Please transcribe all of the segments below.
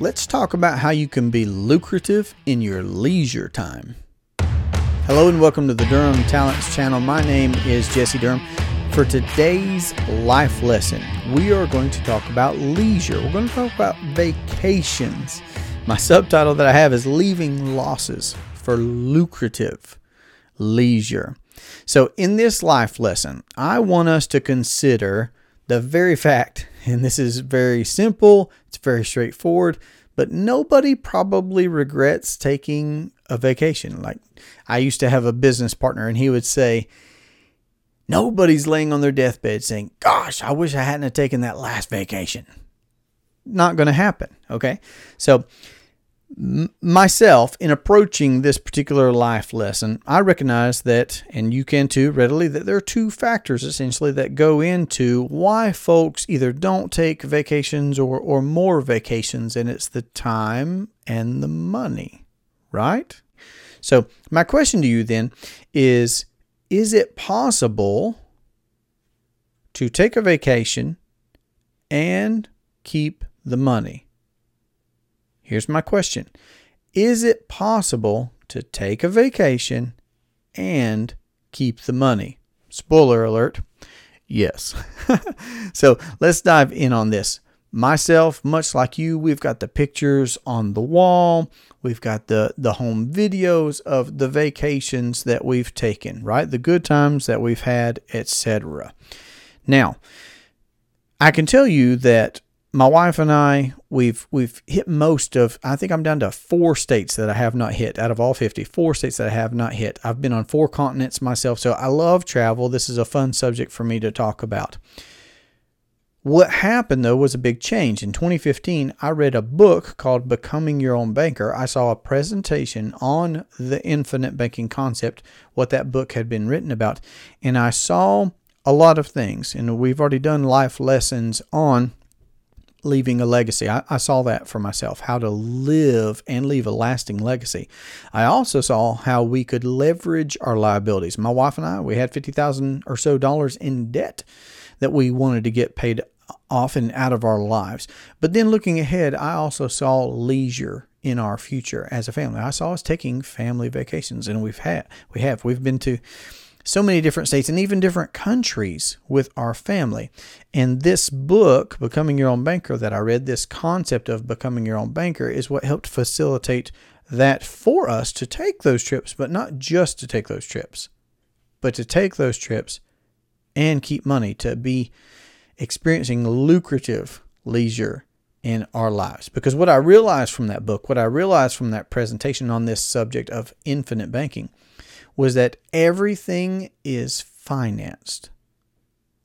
let's talk about how you can be lucrative in your leisure time. Hello and welcome to the Durham Talents channel. My name is Jesse Durham. For today's life lesson, we are going to talk about leisure. We're going to talk about vacations. My subtitle that I have is Leaving Losses for Lucrative Leisure. So, in this life lesson, I want us to consider the very fact, and this is very simple, it's very straightforward, but nobody probably regrets taking a vacation. Like, I used to have a business partner, and he would say, Nobody's laying on their deathbed saying, Gosh, I wish I hadn't have taken that last vacation. Not going to happen. Okay. So, myself, in approaching this particular life lesson, I recognize that, and you can too readily, that there are two factors essentially that go into why folks either don't take vacations or, or more vacations, and it's the time and the money, right? So, my question to you then is Is it possible to take a vacation and keep the money? Here's my question Is it possible to take a vacation and keep the money? Spoiler alert yes. so let's dive in on this. Myself, much like you, we've got the pictures on the wall. We've got the, the home videos of the vacations that we've taken, right? The good times that we've had, etc. Now, I can tell you that my wife and I we've we've hit most of I think I'm down to four states that I have not hit out of all 50 four states that I have not hit. I've been on four continents myself so I love travel. This is a fun subject for me to talk about. What happened though was a big change. In 2015 I read a book called Becoming Your Own Banker. I saw a presentation on the infinite banking concept what that book had been written about and I saw a lot of things and we've already done life lessons on leaving a legacy. I, I, saw that for myself, how to live and leave a lasting legacy. I also saw how we could leverage our liabilities. My wife and I, we had 50,000 or so dollars in debt that we wanted to get paid off and out of our lives. But then looking ahead, I also saw leisure in our future as a family. I saw us taking family vacations and we've had we have we've been to so many different states and even different countries with our family. And this book, Becoming Your Own Banker, that I read, this concept of becoming your own banker, is what helped facilitate that for us to take those trips, but not just to take those trips, but to take those trips and keep money, to be experiencing lucrative leisure in our lives. Because what I realized from that book, what I realized from that presentation on this subject of infinite banking, was that everything is financed.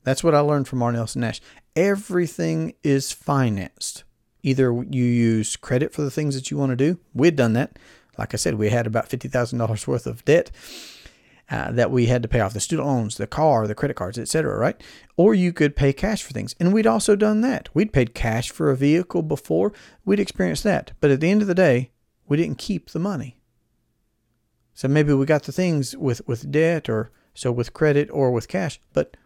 That's what I learned from R. Nelson Nash. Everything is financed. Either you use credit for the things that you want to do. We'd done that. Like I said, we had about $50,000 worth of debt uh, that we had to pay off the student loans, the car, the credit cards, etc. Right? Or you could pay cash for things, and we'd also done that. We'd paid cash for a vehicle before. We'd experienced that, but at the end of the day, we didn't keep the money. So maybe we got the things with, with debt or so with credit or with cash, but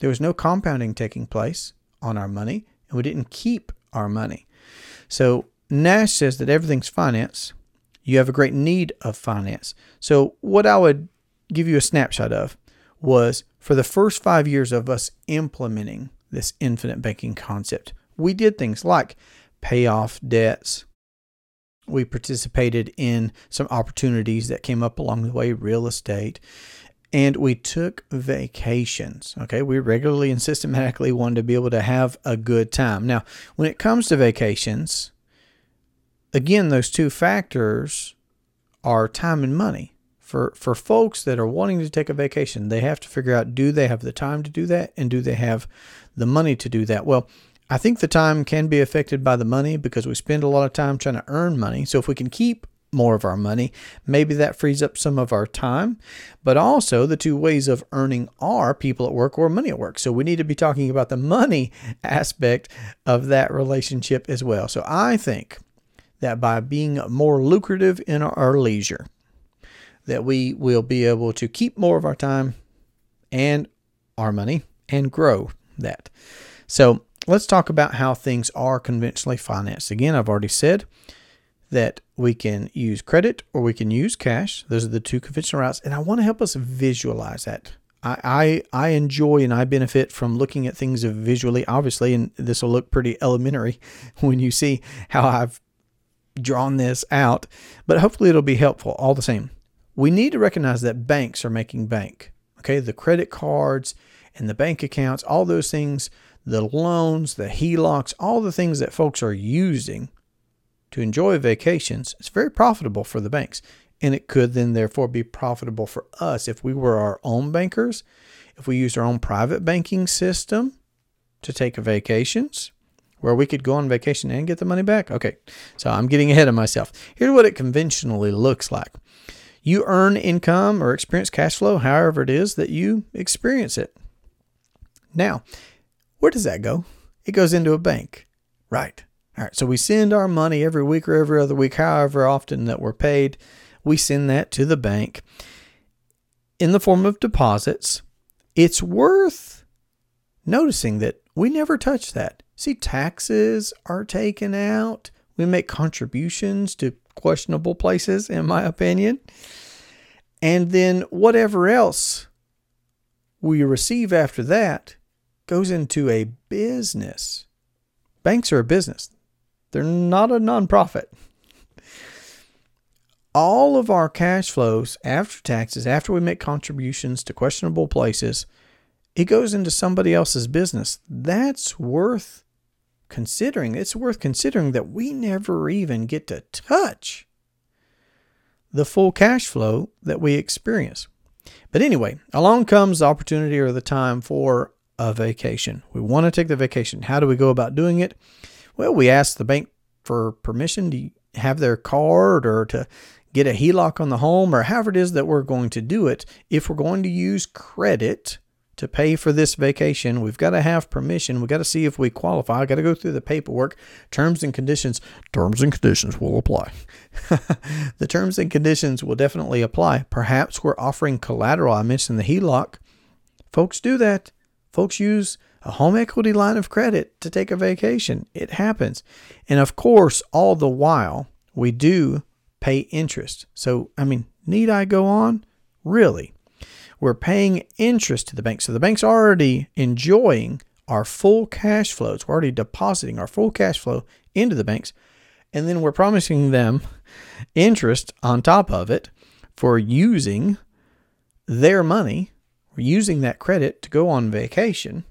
there was no compounding taking place on our money and we didn't keep our money. So Nash says that everything's finance. You have a great need of finance. So what I would give you a snapshot of was for the first five years of us implementing this infinite banking concept, we did things like pay off debts, we participated in some opportunities that came up along the way, real estate, and we took vacations. Okay, we regularly and systematically wanted to be able to have a good time. Now, when it comes to vacations, again, those two factors are time and money. For, for folks that are wanting to take a vacation, they have to figure out do they have the time to do that and do they have the money to do that? Well, I think the time can be affected by the money because we spend a lot of time trying to earn money. So if we can keep more of our money, maybe that frees up some of our time. But also, the two ways of earning are people at work or money at work. So we need to be talking about the money aspect of that relationship as well. So I think that by being more lucrative in our leisure, that we will be able to keep more of our time and our money and grow that. So let's talk about how things are conventionally financed. Again, I've already said that we can use credit or we can use cash. Those are the two conventional routes. And I want to help us visualize that. I, I, I enjoy and I benefit from looking at things visually, obviously, and this will look pretty elementary when you see how I've drawn this out, but hopefully it'll be helpful all the same. We need to recognize that banks are making bank. Okay, the credit cards and the bank accounts, all those things, the loans, the HELOCs, all the things that folks are using to enjoy vacations, it's very profitable for the banks. And it could then therefore be profitable for us if we were our own bankers, if we used our own private banking system to take vacations, where we could go on vacation and get the money back. Okay, so I'm getting ahead of myself. Here's what it conventionally looks like you earn income or experience cash flow, however it is that you experience it. Now, where does that go? It goes into a bank. Right. All right. So we send our money every week or every other week, however often that we're paid. We send that to the bank in the form of deposits. It's worth noticing that we never touch that. See, taxes are taken out. We make contributions to questionable places, in my opinion. And then whatever else we receive after that goes into a business. Banks are a business, they're not a nonprofit. All of our cash flows after taxes, after we make contributions to questionable places, it goes into somebody else's business. That's worth considering. It's worth considering that we never even get to touch the full cash flow that we experience. But anyway, along comes the opportunity or the time for a vacation. We want to take the vacation. How do we go about doing it? Well, we ask the bank for permission to have their card or to get a HELOC on the home or however it is that we're going to do it. If we're going to use credit to pay for this vacation, we've got to have permission. We've got to see if we qualify. I've got to go through the paperwork. Terms and conditions. Terms and conditions will apply. the terms and conditions will definitely apply. Perhaps we're offering collateral. I mentioned the HELOC. Folks do that. Folks use a home equity line of credit to take a vacation. It happens. And of course, all the while, we do pay interest. So, I mean, need I go on? Really? We're paying interest to the bank. So the bank's already enjoying our full cash flows. We're already depositing our full cash flow into the banks. And then we're promising them interest on top of it for using their money using that credit to go on vacation.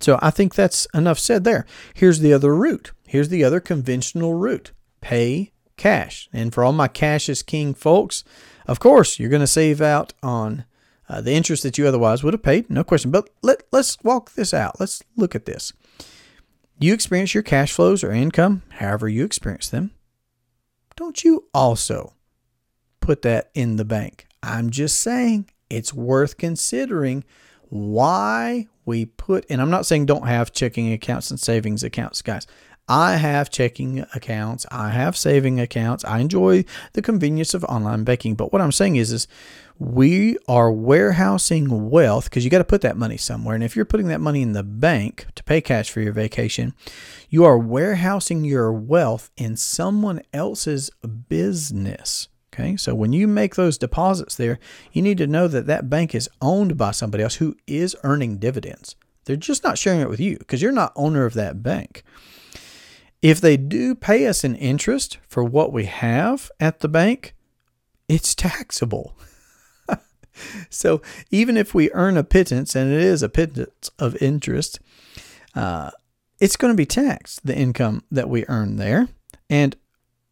So I think that's enough said there. Here's the other route. Here's the other conventional route pay cash. And for all my cash is king folks, of course, you're going to save out on uh, the interest that you otherwise would have paid, no question. But let, let's walk this out. Let's look at this. You experience your cash flows or income, however you experience them. Don't you also put that in the bank? I'm just saying it's worth considering why we put, and I'm not saying don't have checking accounts and savings accounts, guys. I have checking accounts. I have saving accounts. I enjoy the convenience of online banking. But what I'm saying is, is we are warehousing wealth because you got to put that money somewhere. And if you're putting that money in the bank to pay cash for your vacation, you are warehousing your wealth in someone else's business. Okay, so when you make those deposits there, you need to know that that bank is owned by somebody else who is earning dividends. They're just not sharing it with you because you're not owner of that bank. If they do pay us an interest for what we have at the bank, it's taxable. so even if we earn a pittance, and it is a pittance of interest, uh, it's going to be taxed, the income that we earn there. And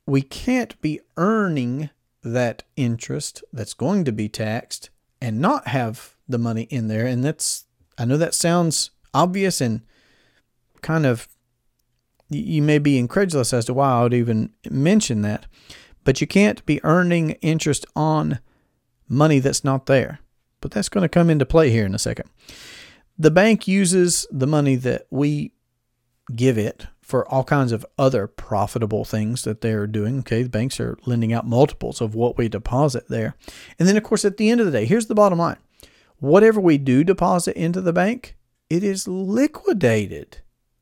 we can't be earning that interest that's going to be taxed and not have the money in there. And that's, I know that sounds obvious and kind of, you may be incredulous as to why I would even mention that, but you can't be earning interest on money that's not there. But that's going to come into play here in a second. The bank uses the money that we give it for all kinds of other profitable things that they're doing. Okay, the banks are lending out multiples of what we deposit there. And then, of course, at the end of the day, here's the bottom line whatever we do deposit into the bank, it is liquidated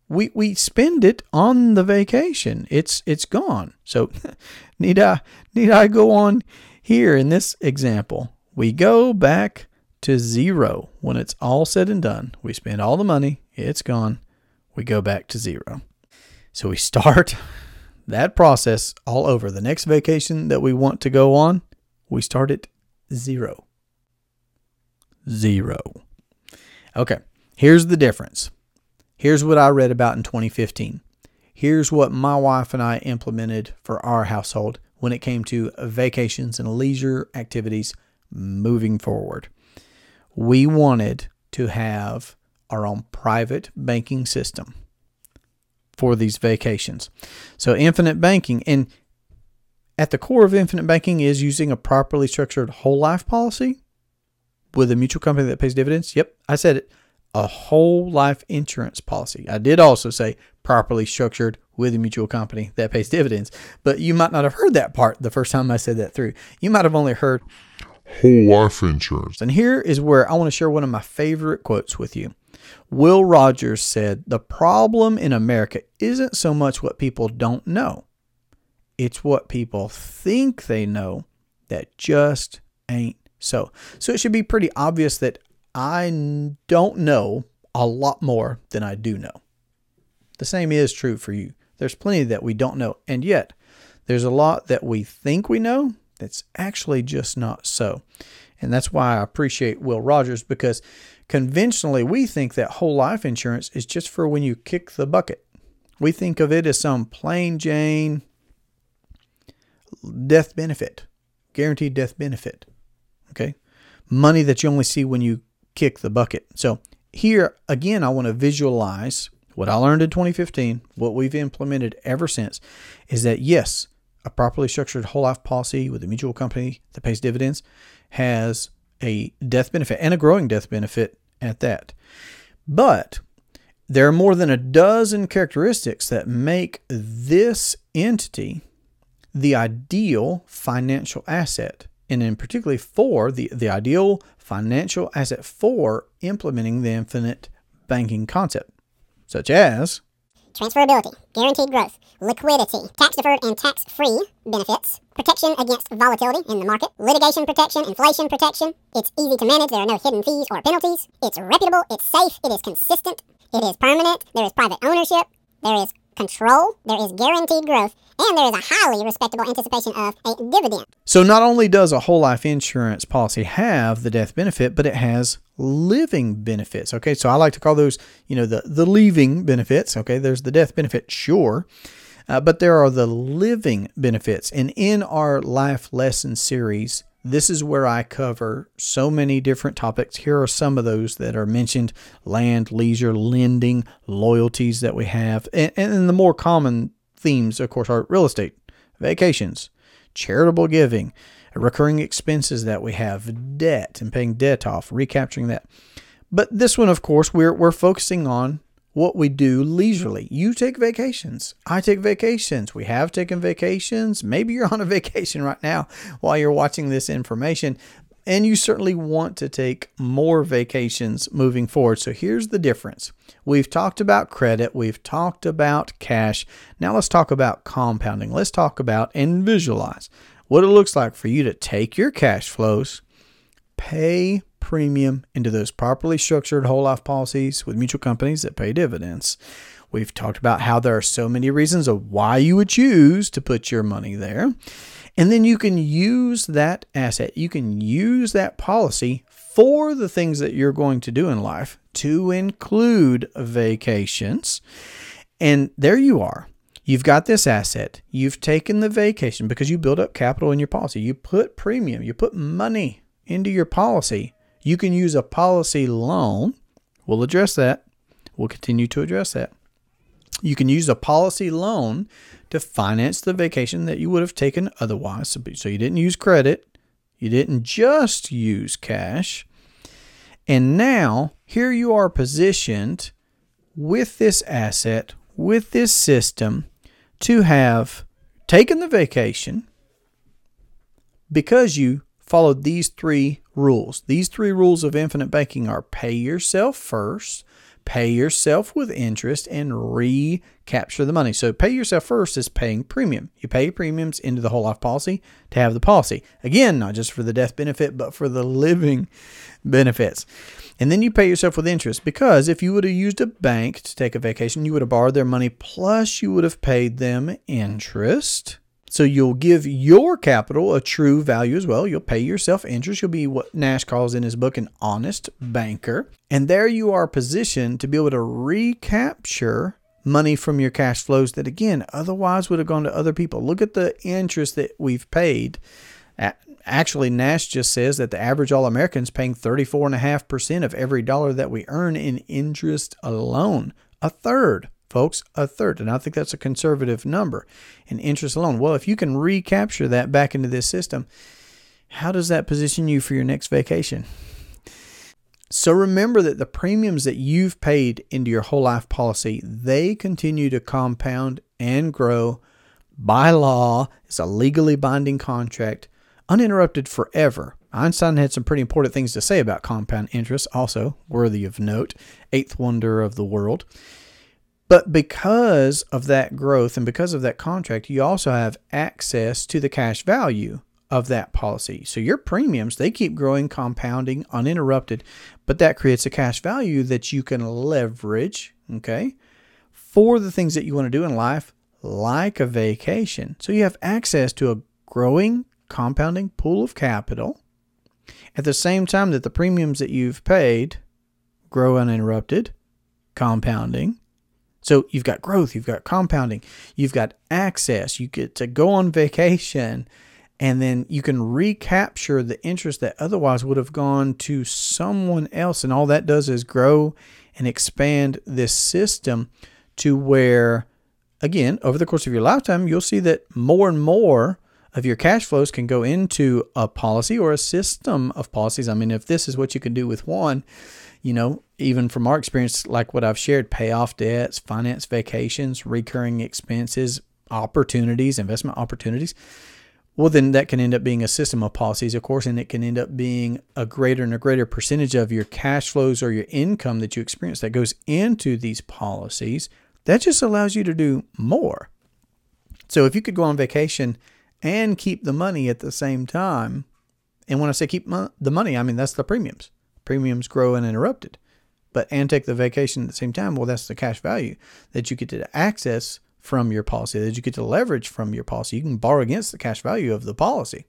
we we spend it on the vacation. It's it's gone. So need I need I go on here in this example? We go back to zero when it's all said and done. We spend all the money, it's gone. We go back to zero. So we start that process all over. The next vacation that we want to go on, we start at zero. Zero. Okay, here's the difference. Here's what I read about in 2015. Here's what my wife and I implemented for our household when it came to vacations and leisure activities moving forward. We wanted to have our own private banking system for these vacations. So, infinite banking, and at the core of infinite banking is using a properly structured whole life policy with a mutual company that pays dividends. Yep, I said it. A whole life insurance policy. I did also say properly structured with a mutual company that pays dividends, but you might not have heard that part the first time I said that through. You might have only heard whole life insurance. And here is where I want to share one of my favorite quotes with you. Will Rogers said, The problem in America isn't so much what people don't know, it's what people think they know that just ain't so. So it should be pretty obvious that I don't know a lot more than I do know. The same is true for you. There's plenty that we don't know, and yet there's a lot that we think we know that's actually just not so. And that's why I appreciate Will Rogers because conventionally we think that whole life insurance is just for when you kick the bucket. We think of it as some plain Jane death benefit, guaranteed death benefit. Okay. Money that you only see when you kick the bucket. So here again, I want to visualize what I learned in 2015, what we've implemented ever since is that yes, a properly structured whole life policy with a mutual company that pays dividends has a death benefit and a growing death benefit at that. But there are more than a dozen characteristics that make this entity the ideal financial asset, and in particularly for the, the ideal financial asset for implementing the infinite banking concept, such as transferability, guaranteed growth, liquidity, tax deferred and tax free benefits, protection against volatility in the market, litigation protection, inflation protection. It's easy to manage, there are no hidden fees or penalties. It's reputable, it's safe, it is consistent, it is permanent, there is private ownership, there is control, there is guaranteed growth, and there is a highly respectable anticipation of a dividend. So, not only does a whole life insurance policy have the death benefit, but it has living benefits. Okay, so I like to call those, you know, the, the leaving benefits. Okay, there's the death benefit, sure. Uh, but there are the living benefits. And in our life lesson series, this is where I cover so many different topics. Here are some of those that are mentioned land, leisure, lending, loyalties that we have. And, and the more common themes, of course, are real estate, vacations, charitable giving, recurring expenses that we have, debt and paying debt off, recapturing that. But this one, of course, we're, we're focusing on what we do leisurely. You take vacations. I take vacations. We have taken vacations. Maybe you're on a vacation right now while you're watching this information. And you certainly want to take more vacations moving forward. So here's the difference. We've talked about credit, we've talked about cash. Now let's talk about compounding. Let's talk about and visualize what it looks like for you to take your cash flows, pay premium into those properly structured whole life policies with mutual companies that pay dividends. We've talked about how there are so many reasons of why you would choose to put your money there. And then you can use that asset, you can use that policy for the things that you're going to do in life to include vacations. And there you are. You've got this asset. You've taken the vacation because you build up capital in your policy. You put premium, you put money into your policy. You can use a policy loan. We'll address that. We'll continue to address that. You can use a policy loan to finance the vacation that you would have taken otherwise. So you didn't use credit, you didn't just use cash. And now, here you are positioned with this asset, with this system, to have taken the vacation because you followed these three rules. These three rules of infinite banking are pay yourself first, pay yourself with interest and recapture the money. So pay yourself first is paying premium. You pay premiums into the whole life policy to have the policy. Again, not just for the death benefit, but for the living benefits. And then you pay yourself with interest because if you would have used a bank to take a vacation, you would have borrowed their money plus you would have paid them interest. So you'll give your capital a true value as well. You'll pay yourself interest. You'll be what Nash calls in his book an honest banker. And there you are positioned to be able to recapture money from your cash flows that again otherwise would have gone to other people. Look at the interest that we've paid. Actually, Nash just says that the average All American's paying 34.5% of every dollar that we earn in interest alone. A third folks, a third. And I think that's a conservative number in interest alone. Well, if you can recapture that back into this system, how does that position you for your next vacation? So remember that the premiums that you've paid into your whole life policy, they continue to compound and grow by law. It's a legally binding contract, uninterrupted forever. Einstein had some pretty important things to say about compound interest, also worthy of note. Eighth wonder of the world. But because of that growth and because of that contract, you also have access to the cash value of that policy. So your premiums, they keep growing, compounding uninterrupted, but that creates a cash value that you can leverage, okay, for the things that you want to do in life, like a vacation. So you have access to a growing, compounding pool of capital at the same time that the premiums that you've paid grow uninterrupted, compounding so you've got growth, you've got compounding, you've got access, you get to go on vacation, and then you can recapture the interest that otherwise would have gone to someone else. And all that does is grow and expand this system to where, again, over the course of your lifetime, you'll see that more and more of your cash flows can go into a policy or a system of policies. I mean, if this is what you can do with one, you know, even from our experience, like what I've shared, pay off debts, finance vacations, recurring expenses, opportunities, investment opportunities. Well, then that can end up being a system of policies, of course, and it can end up being a greater and a greater percentage of your cash flows or your income that you experience that goes into these policies. That just allows you to do more. So if you could go on vacation and keep the money at the same time, and when I say keep the money, I mean that's the premiums premiums grow uninterrupted. But and take the vacation at the same time, well, that's the cash value that you get to access from your policy, that you get to leverage from your policy. You can borrow against the cash value of the policy.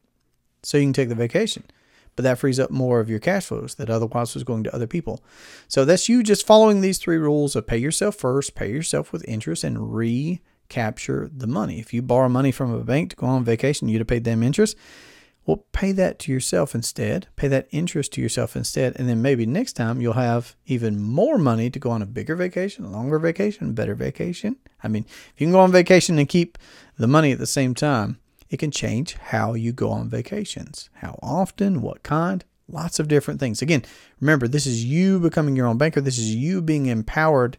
So you can take the vacation. But that frees up more of your cash flows that otherwise was going to other people. So that's you just following these three rules of pay yourself first, pay yourself with interest, and recapture the money. If you borrow money from a bank to go on vacation, you'd have paid them interest. Well, pay that to yourself instead. Pay that interest to yourself instead. And then maybe next time you'll have even more money to go on a bigger vacation, longer vacation, better vacation. I mean, if you can go on vacation and keep the money at the same time, it can change how you go on vacations. How often, what kind, lots of different things. Again, remember, this is you becoming your own banker. This is you being empowered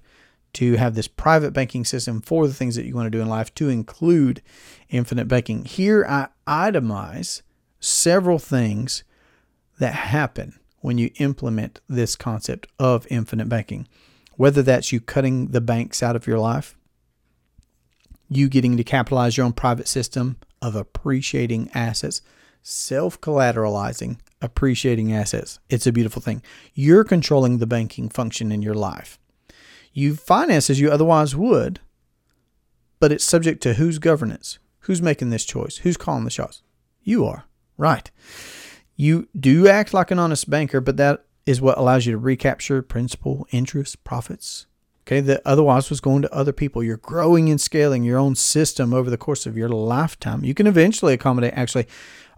to have this private banking system for the things that you want to do in life, to include infinite banking. Here, I itemize several things that happen when you implement this concept of infinite banking. Whether that's you cutting the banks out of your life, you getting to capitalize your own private system of appreciating assets, self collateralizing appreciating assets. It's a beautiful thing. You're controlling the banking function in your life. You finance as you otherwise would, but it's subject to whose governance? Who's making this choice? Who's calling the shots? You are. Right. You do act like an honest banker, but that is what allows you to recapture principal, interest, profits. Okay, that otherwise was going to other people. You're growing and scaling your own system over the course of your lifetime. You can eventually accommodate actually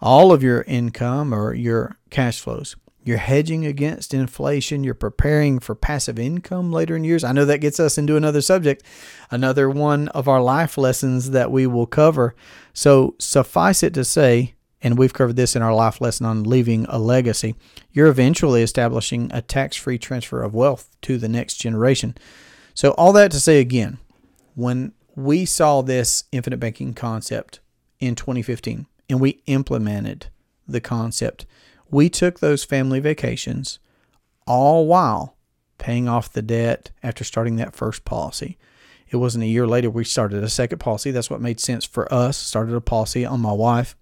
all of your income or your cash flows. You're hedging against inflation. You're preparing for passive income later in years. I know that gets us into another subject, another one of our life lessons that we will cover. So, suffice it to say, and we've covered this in our life lesson on leaving a legacy, you're eventually establishing a tax free transfer of wealth to the next generation. So, all that to say again, when we saw this infinite banking concept in 2015 and we implemented the concept, we took those family vacations all while paying off the debt after starting that first policy. It wasn't a year later we started a second policy. That's what made sense for us. Started a policy on my wife.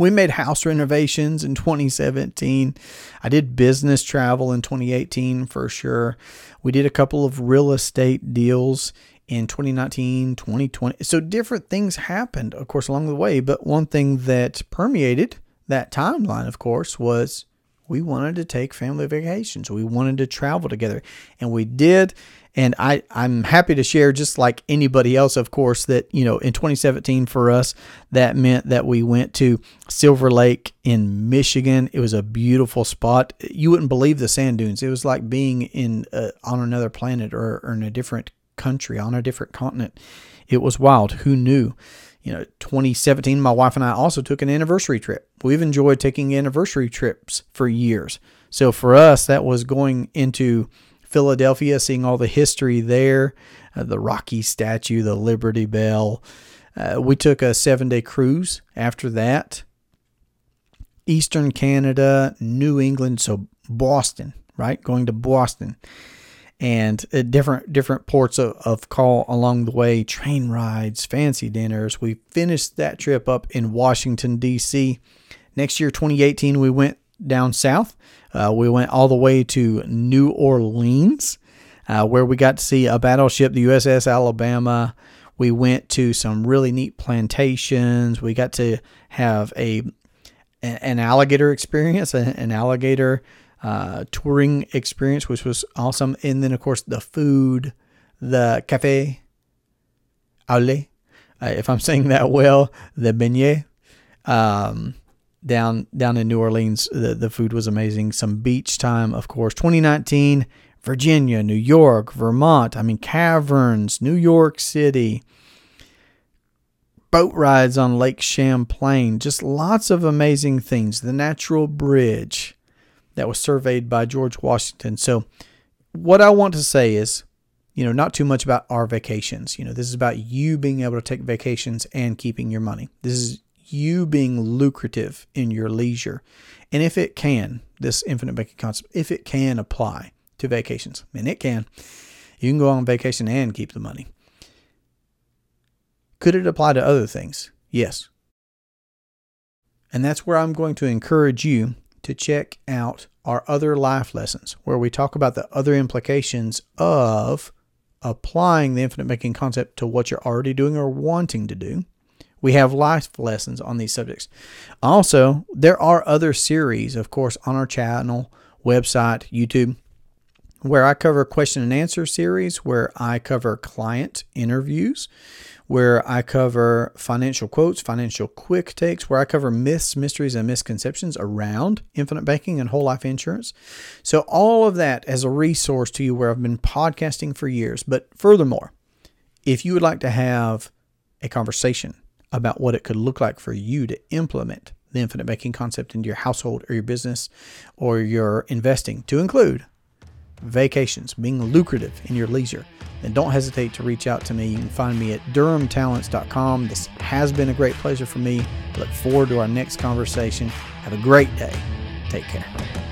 We made house renovations in 2017. I did business travel in 2018 for sure. We did a couple of real estate deals in 2019, 2020. So different things happened, of course, along the way. But one thing that permeated that timeline, of course, was we wanted to take family vacations. We wanted to travel together. And we did. And I, I'm happy to share, just like anybody else, of course, that, you know, in 2017 for us, that meant that we went to Silver Lake in Michigan. It was a beautiful spot. You wouldn't believe the sand dunes. It was like being in uh, on another planet or, or in a different country, on a different continent. It was wild. Who knew? You know, 2017, my wife and I also took an anniversary trip. We've enjoyed taking anniversary trips for years. So for us, that was going into Philadelphia, seeing all the history there, uh, the Rocky statue, the Liberty Bell. Uh, we took a seven day cruise after that. Eastern Canada, New England, so Boston, right? Going to Boston and uh, different different ports of, of call along the way, train rides, fancy dinners. We finished that trip up in Washington D.C. Next year, 2018, we went down south. Uh, we went all the way to New Orleans, uh, where we got to see a battleship, the USS Alabama. We went to some really neat plantations. We got to have a an alligator experience, an alligator uh, touring experience, which was awesome. And then, of course, the food, the cafe au lait, uh, if I'm saying that well, the beignet. Um, down down in New Orleans. The, the food was amazing. Some beach time, of course. 2019, Virginia, New York, Vermont. I mean, caverns, New York City. Boat rides on Lake Champlain. Just lots of amazing things. The Natural Bridge that was surveyed by George Washington. So, what I want to say is, you know, not too much about our vacations. You know, this is about you being able to take vacations and keeping your money. This is you being lucrative in your leisure. And if it can, this infinite banking concept, if it can apply to vacations, and it can, you can go on vacation and keep the money. Could it apply to other things? Yes. And that's where I'm going to encourage you to check out our other life lessons, where we talk about the other implications of applying the infinite banking concept to what you're already doing or wanting to do. We have life lessons on these subjects. Also, there are other series, of course, on our channel, website, YouTube, where I cover question and answer series, where I cover client interviews, where I cover financial quotes, financial quick takes, where I cover myths, mysteries, and misconceptions around infinite banking and whole life insurance. So, all of that as a resource to you where I've been podcasting for years. But furthermore, if you would like to have a conversation about what it could look like for you to implement the infinite banking concept into your household or your business or your investing to include vacations, being lucrative in your leisure, then don't hesitate to reach out to me. You can find me at durhamtalents.com. This has been a great pleasure for me. Look forward to our next conversation. Have a great day. Take care.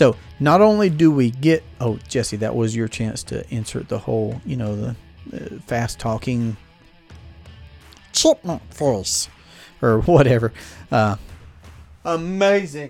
So not only do we get, oh, Jesse, that was your chance to insert the whole, you know, the uh, fast talking chipmunk voice or whatever. Uh, amazing.